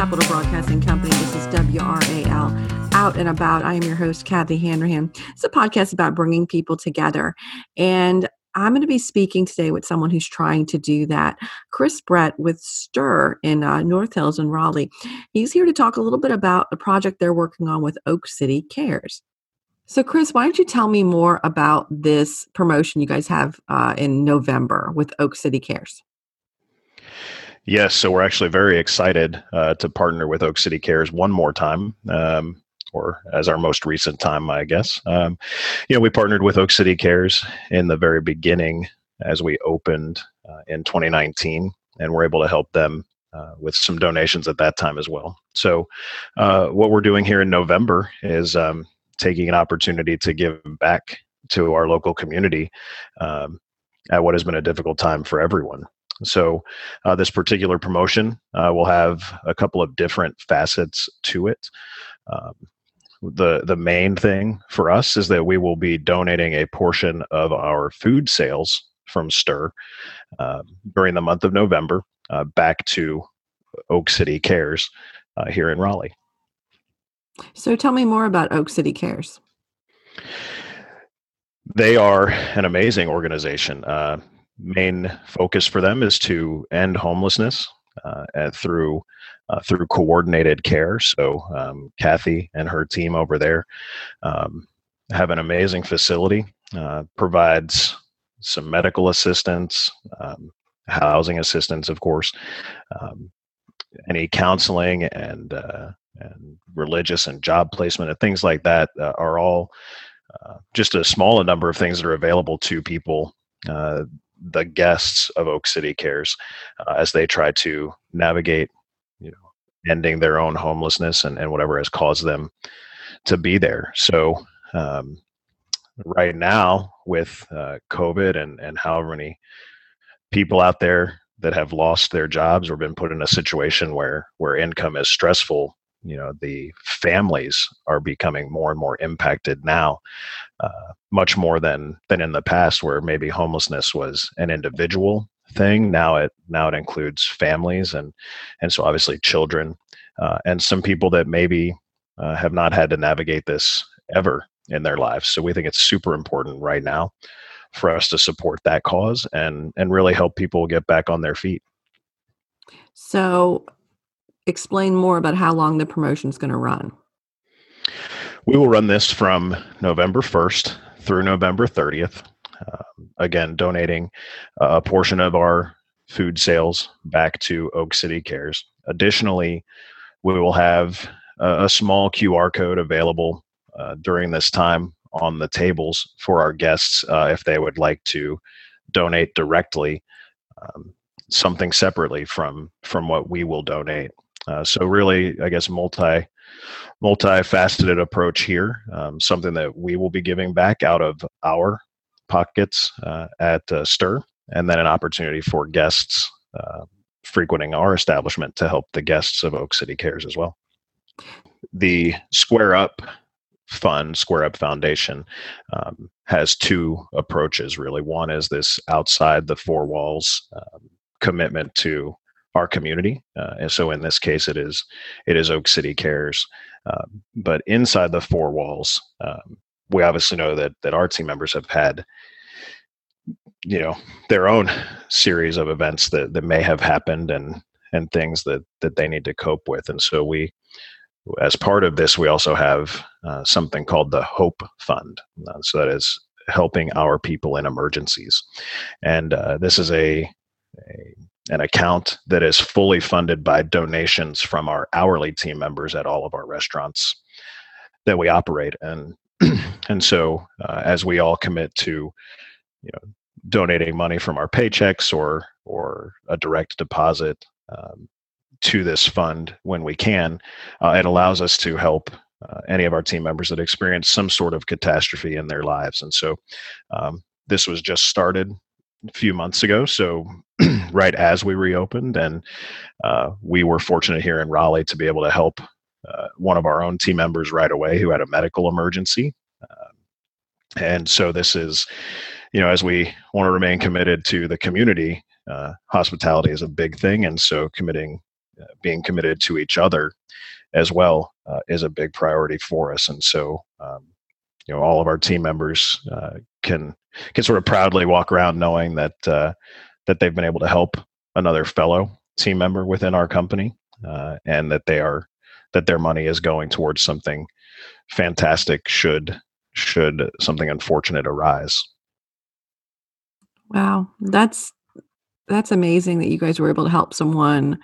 Capital Broadcasting Company. This is WRAL Out and About. I am your host, Kathy Hanrahan. It's a podcast about bringing people together. And I'm going to be speaking today with someone who's trying to do that. Chris Brett with STIR in uh, North Hills in Raleigh. He's here to talk a little bit about a project they're working on with Oak City Cares. So, Chris, why don't you tell me more about this promotion you guys have uh, in November with Oak City Cares? Yes, so we're actually very excited uh, to partner with Oak City Cares one more time. Um, or as our most recent time, I guess. Um, you know, we partnered with Oak City Cares in the very beginning as we opened uh, in 2019, and we're able to help them uh, with some donations at that time as well. So, uh, what we're doing here in November is um, taking an opportunity to give back to our local community um, at what has been a difficult time for everyone. So, uh, this particular promotion uh, will have a couple of different facets to it. Um, the the main thing for us is that we will be donating a portion of our food sales from Stir uh, during the month of November uh, back to Oak City Cares uh, here in Raleigh. So, tell me more about Oak City Cares. They are an amazing organization. Uh, main focus for them is to end homelessness uh, through uh, through coordinated care. So um, Kathy and her team over there um, have an amazing facility. Uh, provides some medical assistance, um, housing assistance, of course, um, any counseling and uh, and religious and job placement and things like that uh, are all uh, just a small number of things that are available to people uh, the guests of Oak City Cares uh, as they try to navigate, you know, ending their own homelessness and, and whatever has caused them to be there. So, um, right now, with uh, COVID and, and however many people out there that have lost their jobs or been put in a situation where, where income is stressful, you know the families are becoming more and more impacted now uh, much more than than in the past where maybe homelessness was an individual thing. Now it now it includes families and and so obviously children uh, and some people that maybe uh, have not had to navigate this ever in their lives. So we think it's super important right now for us to support that cause and and really help people get back on their feet. So explain more about how long the promotion is going to run. We will run this from November 1st through November 30th. Uh, again, donating a portion of our food sales back to Oak City Cares. Additionally, we will have a, a small QR code available uh, during this time on the tables for our guests uh, if they would like to donate directly um, something separately from from what we will donate uh, so really, I guess multi multi-faceted approach here. Um, something that we will be giving back out of our pockets uh, at uh, Stir, and then an opportunity for guests uh, frequenting our establishment to help the guests of Oak City Cares as well. The Square Up Fund, Square Up Foundation, um, has two approaches really. One is this outside the four walls um, commitment to our community. Uh, and so in this case, it is it is Oak City Cares. Um, but inside the four walls, um, we obviously know that that our team members have had you know their own series of events that, that may have happened and and things that that they need to cope with and so we as part of this we also have uh, something called the hope fund uh, so that is helping our people in emergencies and uh, this is a, a an account that is fully funded by donations from our hourly team members at all of our restaurants that we operate. And and so uh, as we all commit to you know donating money from our paychecks or or a direct deposit um, to this fund when we can uh, it allows us to help uh, any of our team members that experience some sort of catastrophe in their lives and so um, this was just started a few months ago so right as we reopened and uh, we were fortunate here in raleigh to be able to help uh, one of our own team members right away who had a medical emergency. Um, and so this is, you know, as we want to remain committed to the community, uh, hospitality is a big thing. And so committing, uh, being committed to each other as well uh, is a big priority for us. And so, um, you know, all of our team members uh, can can sort of proudly walk around knowing that that they've been able to help another fellow team member within our company, uh, and that they are that their money is going towards something fantastic should should something unfortunate arise. Wow, that's that's amazing that you guys were able to help someone,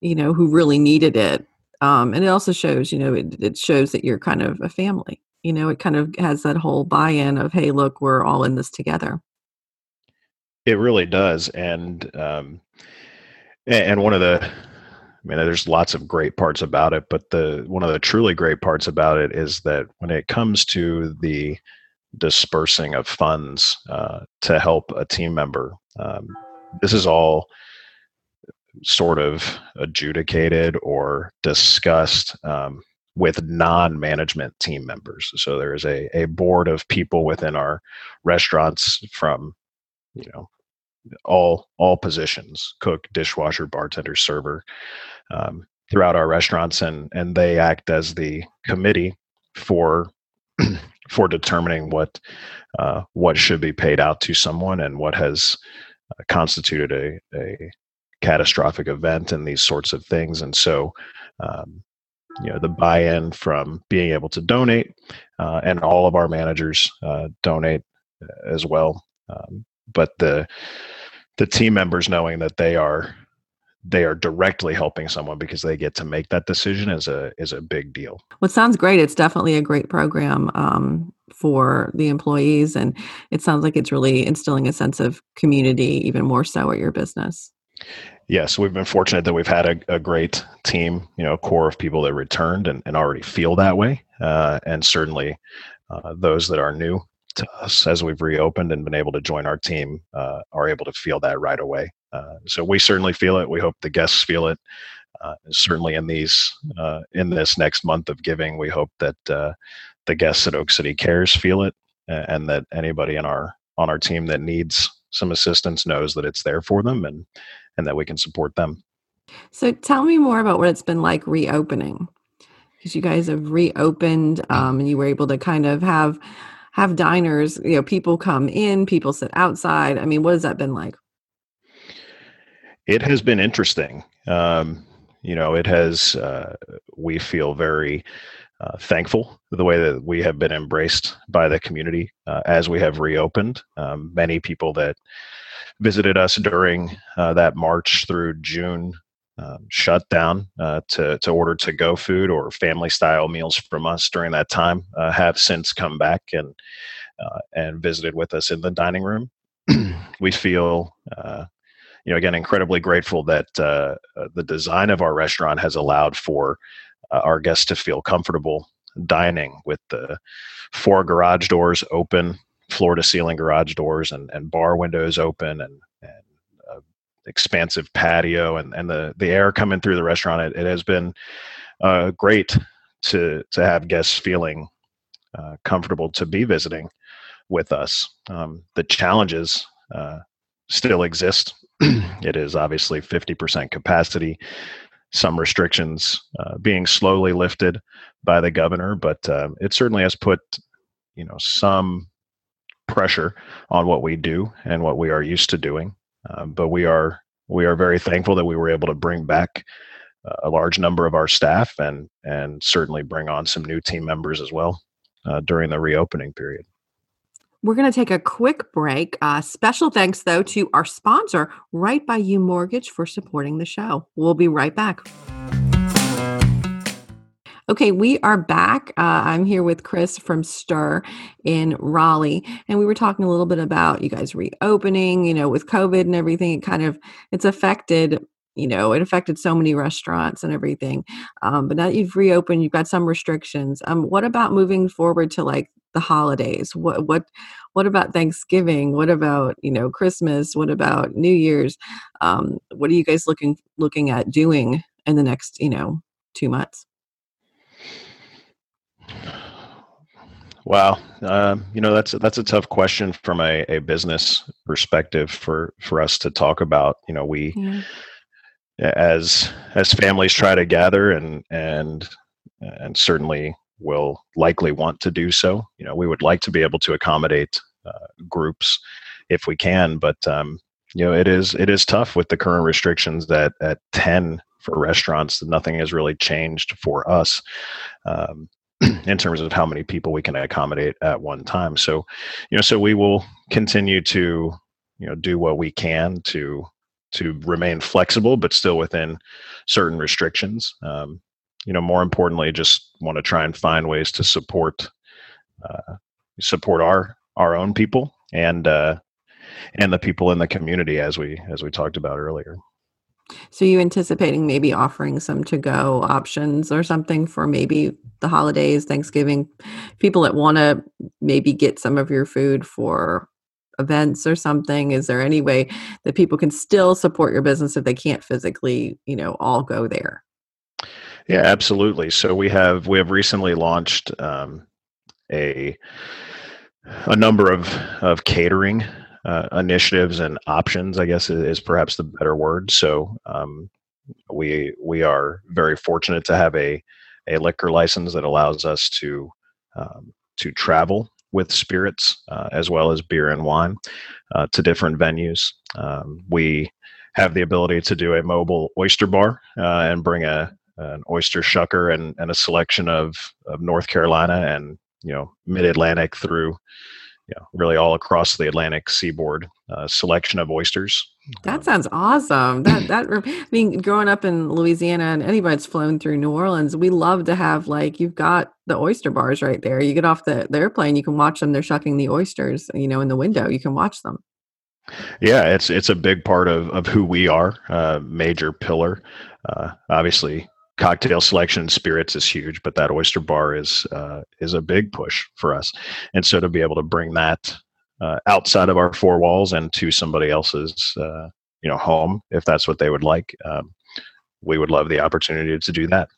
you know, who really needed it. Um, and it also shows, you know, it, it shows that you're kind of a family. You know, it kind of has that whole buy-in of, hey, look, we're all in this together. It really does, and um, and one of the I mean, there's lots of great parts about it, but the one of the truly great parts about it is that when it comes to the dispersing of funds uh, to help a team member, um, this is all sort of adjudicated or discussed um, with non-management team members. So there is a, a board of people within our restaurants from, you know, all all positions cook dishwasher bartender server um, throughout our restaurants and and they act as the committee for for determining what uh, what should be paid out to someone and what has uh, constituted a, a catastrophic event and these sorts of things. And so um, you know the buy-in from being able to donate uh, and all of our managers uh, donate uh, as well um, but the the team members knowing that they are they are directly helping someone because they get to make that decision is a is a big deal. Well, it sounds great. It's definitely a great program um, for the employees, and it sounds like it's really instilling a sense of community even more so at your business. Yes, we've been fortunate that we've had a, a great team, you know, a core of people that returned and, and already feel that way, uh, and certainly uh, those that are new us as we've reopened and been able to join our team uh, are able to feel that right away. Uh, so we certainly feel it. We hope the guests feel it. Uh, certainly in these uh, in this next month of giving, we hope that uh, the guests at Oak City Cares feel it, and that anybody in our on our team that needs some assistance knows that it's there for them and and that we can support them. So tell me more about what it's been like reopening because you guys have reopened um, and you were able to kind of have have diners, you know, people come in, people sit outside. I mean, what has that been like? It has been interesting. Um, you know, it has, uh, we feel very uh, thankful the way that we have been embraced by the community uh, as we have reopened. Um, many people that visited us during uh, that March through June um, shut down uh, to, to order to go food or family style meals from us during that time uh, have since come back and uh, and visited with us in the dining room. we feel uh, you know again incredibly grateful that uh, uh, the design of our restaurant has allowed for our guests to feel comfortable dining with the four garage doors open floor to ceiling garage doors and, and bar windows open and expansive patio and, and the, the air coming through the restaurant. It, it has been uh, great to, to have guests feeling uh, comfortable to be visiting with us. Um, the challenges uh, still exist. it is obviously 50% capacity, some restrictions uh, being slowly lifted by the governor, but uh, it certainly has put you know some pressure on what we do and what we are used to doing. Um, but we are we are very thankful that we were able to bring back a large number of our staff and and certainly bring on some new team members as well uh, during the reopening period. We're going to take a quick break. Uh, special thanks, though, to our sponsor, Right by You Mortgage, for supporting the show. We'll be right back. Okay, we are back. Uh, I'm here with Chris from Stir in Raleigh, and we were talking a little bit about you guys reopening. You know, with COVID and everything, it kind of it's affected. You know, it affected so many restaurants and everything. Um, but now that you've reopened, you've got some restrictions. Um, what about moving forward to like the holidays? What what what about Thanksgiving? What about you know Christmas? What about New Year's? Um, what are you guys looking looking at doing in the next you know two months? Wow, um, you know that's that's a tough question from a, a business perspective for for us to talk about. You know, we yeah. as as families try to gather and and and certainly will likely want to do so. You know, we would like to be able to accommodate uh, groups if we can, but um, you know, it is it is tough with the current restrictions that at ten for restaurants, nothing has really changed for us. Um, in terms of how many people we can accommodate at one time. So, you know, so we will continue to, you know, do what we can to to remain flexible, but still within certain restrictions. Um, you know, more importantly, just want to try and find ways to support uh, support our our own people and uh, and the people in the community as we as we talked about earlier. So you anticipating maybe offering some to go options or something for maybe the holidays, Thanksgiving, people that want to maybe get some of your food for events or something? Is there any way that people can still support your business if they can't physically, you know, all go there? Yeah, absolutely. So we have we have recently launched um, a a number of of catering uh, initiatives and options, I guess is, perhaps the better word. So um, we we are very fortunate to have a a liquor license that allows us to um, to travel with spirits uh, as well as beer and wine uh, to different venues. Um, we have the ability to do a mobile oyster bar uh, and bring a an oyster shucker and, and a selection of, of North Carolina and you know mid Atlantic through know, really all across the Atlantic seaboard uh, selection of oysters. That sounds awesome. That that I mean, growing up in Louisiana and anybody that's flown through New Orleans, we love to have like you've got the oyster bars right there. You get off the, the airplane, you can watch them. They're shucking the oysters, you know, in the window. You can watch them. Yeah, it's it's a big part of of who we are. Uh, major pillar. Uh, obviously, cocktail selection spirits is huge but that oyster bar is uh, is a big push for us. And so to be able to bring that uh, outside of our four walls and to somebody else's uh, you know home if that's what they would like um, we would love the opportunity to do that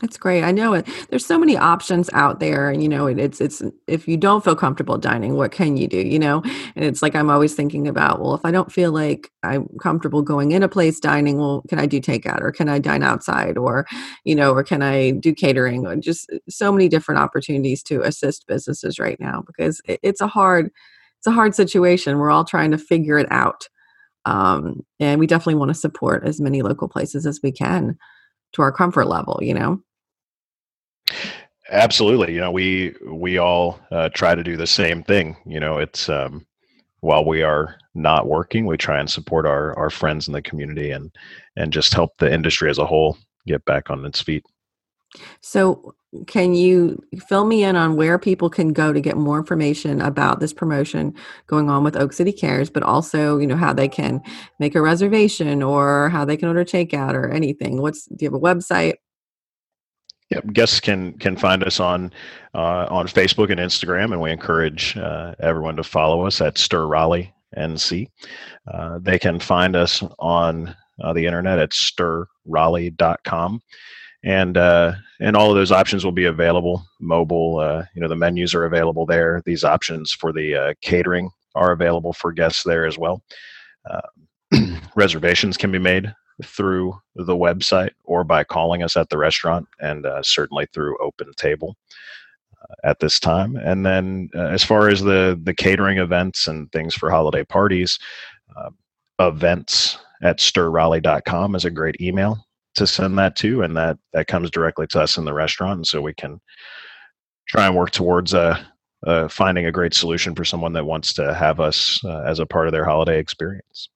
that's great. I know it. There's so many options out there, and you know, it, it's it's if you don't feel comfortable dining, what can you do? You know, and it's like I'm always thinking about, well, if I don't feel like I'm comfortable going in a place dining, well, can I do takeout or can I dine outside or, you know, or can I do catering? Or just uh, so many different opportunities to assist businesses right now because it, it's a hard it's a hard situation. We're all trying to figure it out, um, and we definitely want to support as many local places as we can to our comfort level you know? Absolutely you know we we all uh, try to do the same thing you know it's um, while we are not working we try and support our our friends in the community and and just help the industry as a whole get back on its feet so can you fill me in on where people can go to get more information about this promotion going on with Oak City Cares, but also, you know, how they can make a reservation or how they can order takeout or anything? What's do you have a website? Yep, guests can can find us on uh, on Facebook and Instagram, and we encourage uh, everyone to follow us at Stir Raleigh NC. Uh, they can find us on uh, the internet at stirraleigh.com and uh, and all of those options will be available. Mobile, uh, you know, the menus are available there. These options for the uh, catering are available for guests there as well. Uh, reservations can be made through the website or by calling us at the restaurant, and uh, certainly through Open Table uh, at this time. And then, as far as the the catering events and things for holiday parties, events at stirraleigh.com is a great email to send that to, and that that comes directly to us in the restaurant, and so we can try and work towards a, uh, finding a great solution for someone that wants to have us uh, as a part of their holiday experience.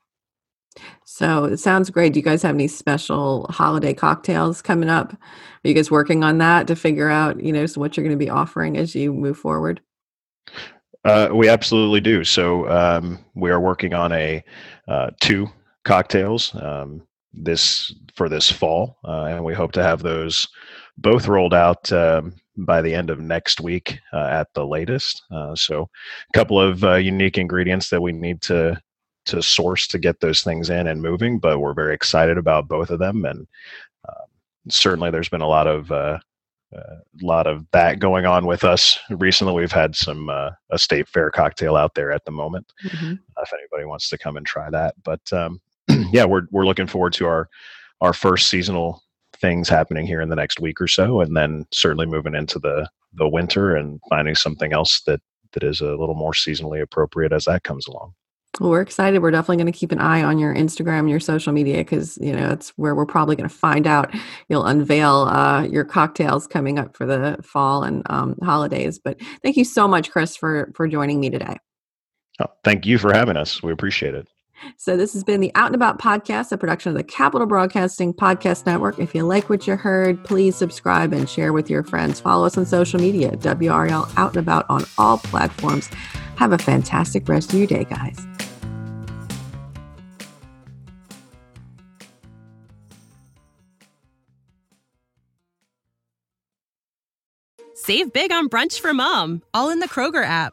So it sounds great. Do you guys have any special holiday cocktails coming up? Are you guys working on that to figure out, you know, so what you're going to be offering as you move forward? Uh, we absolutely do. So um, we are working on a uh, two cocktails um, this for this fall, uh, and we hope to have those both rolled out um, by the end of next week uh, at the latest. Uh, so a couple of uh, unique ingredients that we need to to source to get those things in and moving, but we're very excited about both of them. And uh, certainly, there's been a lot of uh, a uh, lot of that going on with us recently. We've had some uh, a state fair cocktail out there at the moment. Mm-hmm. Uh, if anybody wants to come and try that, but um, yeah, we're we're looking forward to our our first seasonal things happening here in the next week or so, and then certainly moving into the the winter and finding something else that that is a little more seasonally appropriate as that comes along. Well, we're excited. We're definitely going to keep an eye on your Instagram and your social media because you know it's where we're probably going to find out. You'll unveil uh, your cocktails coming up for the fall and um, holidays. But thank you so much, Chris, for for joining me today. Oh, thank you for having us. We appreciate it. So this has been the Out and About podcast, a production of the Capital Broadcasting Podcast Network. If you like what you heard, please subscribe and share with your friends. Follow us on social media, WRAL Out and About on all platforms. Have a fantastic rest of your day, guys. Save big on brunch for mom, all in the Kroger app.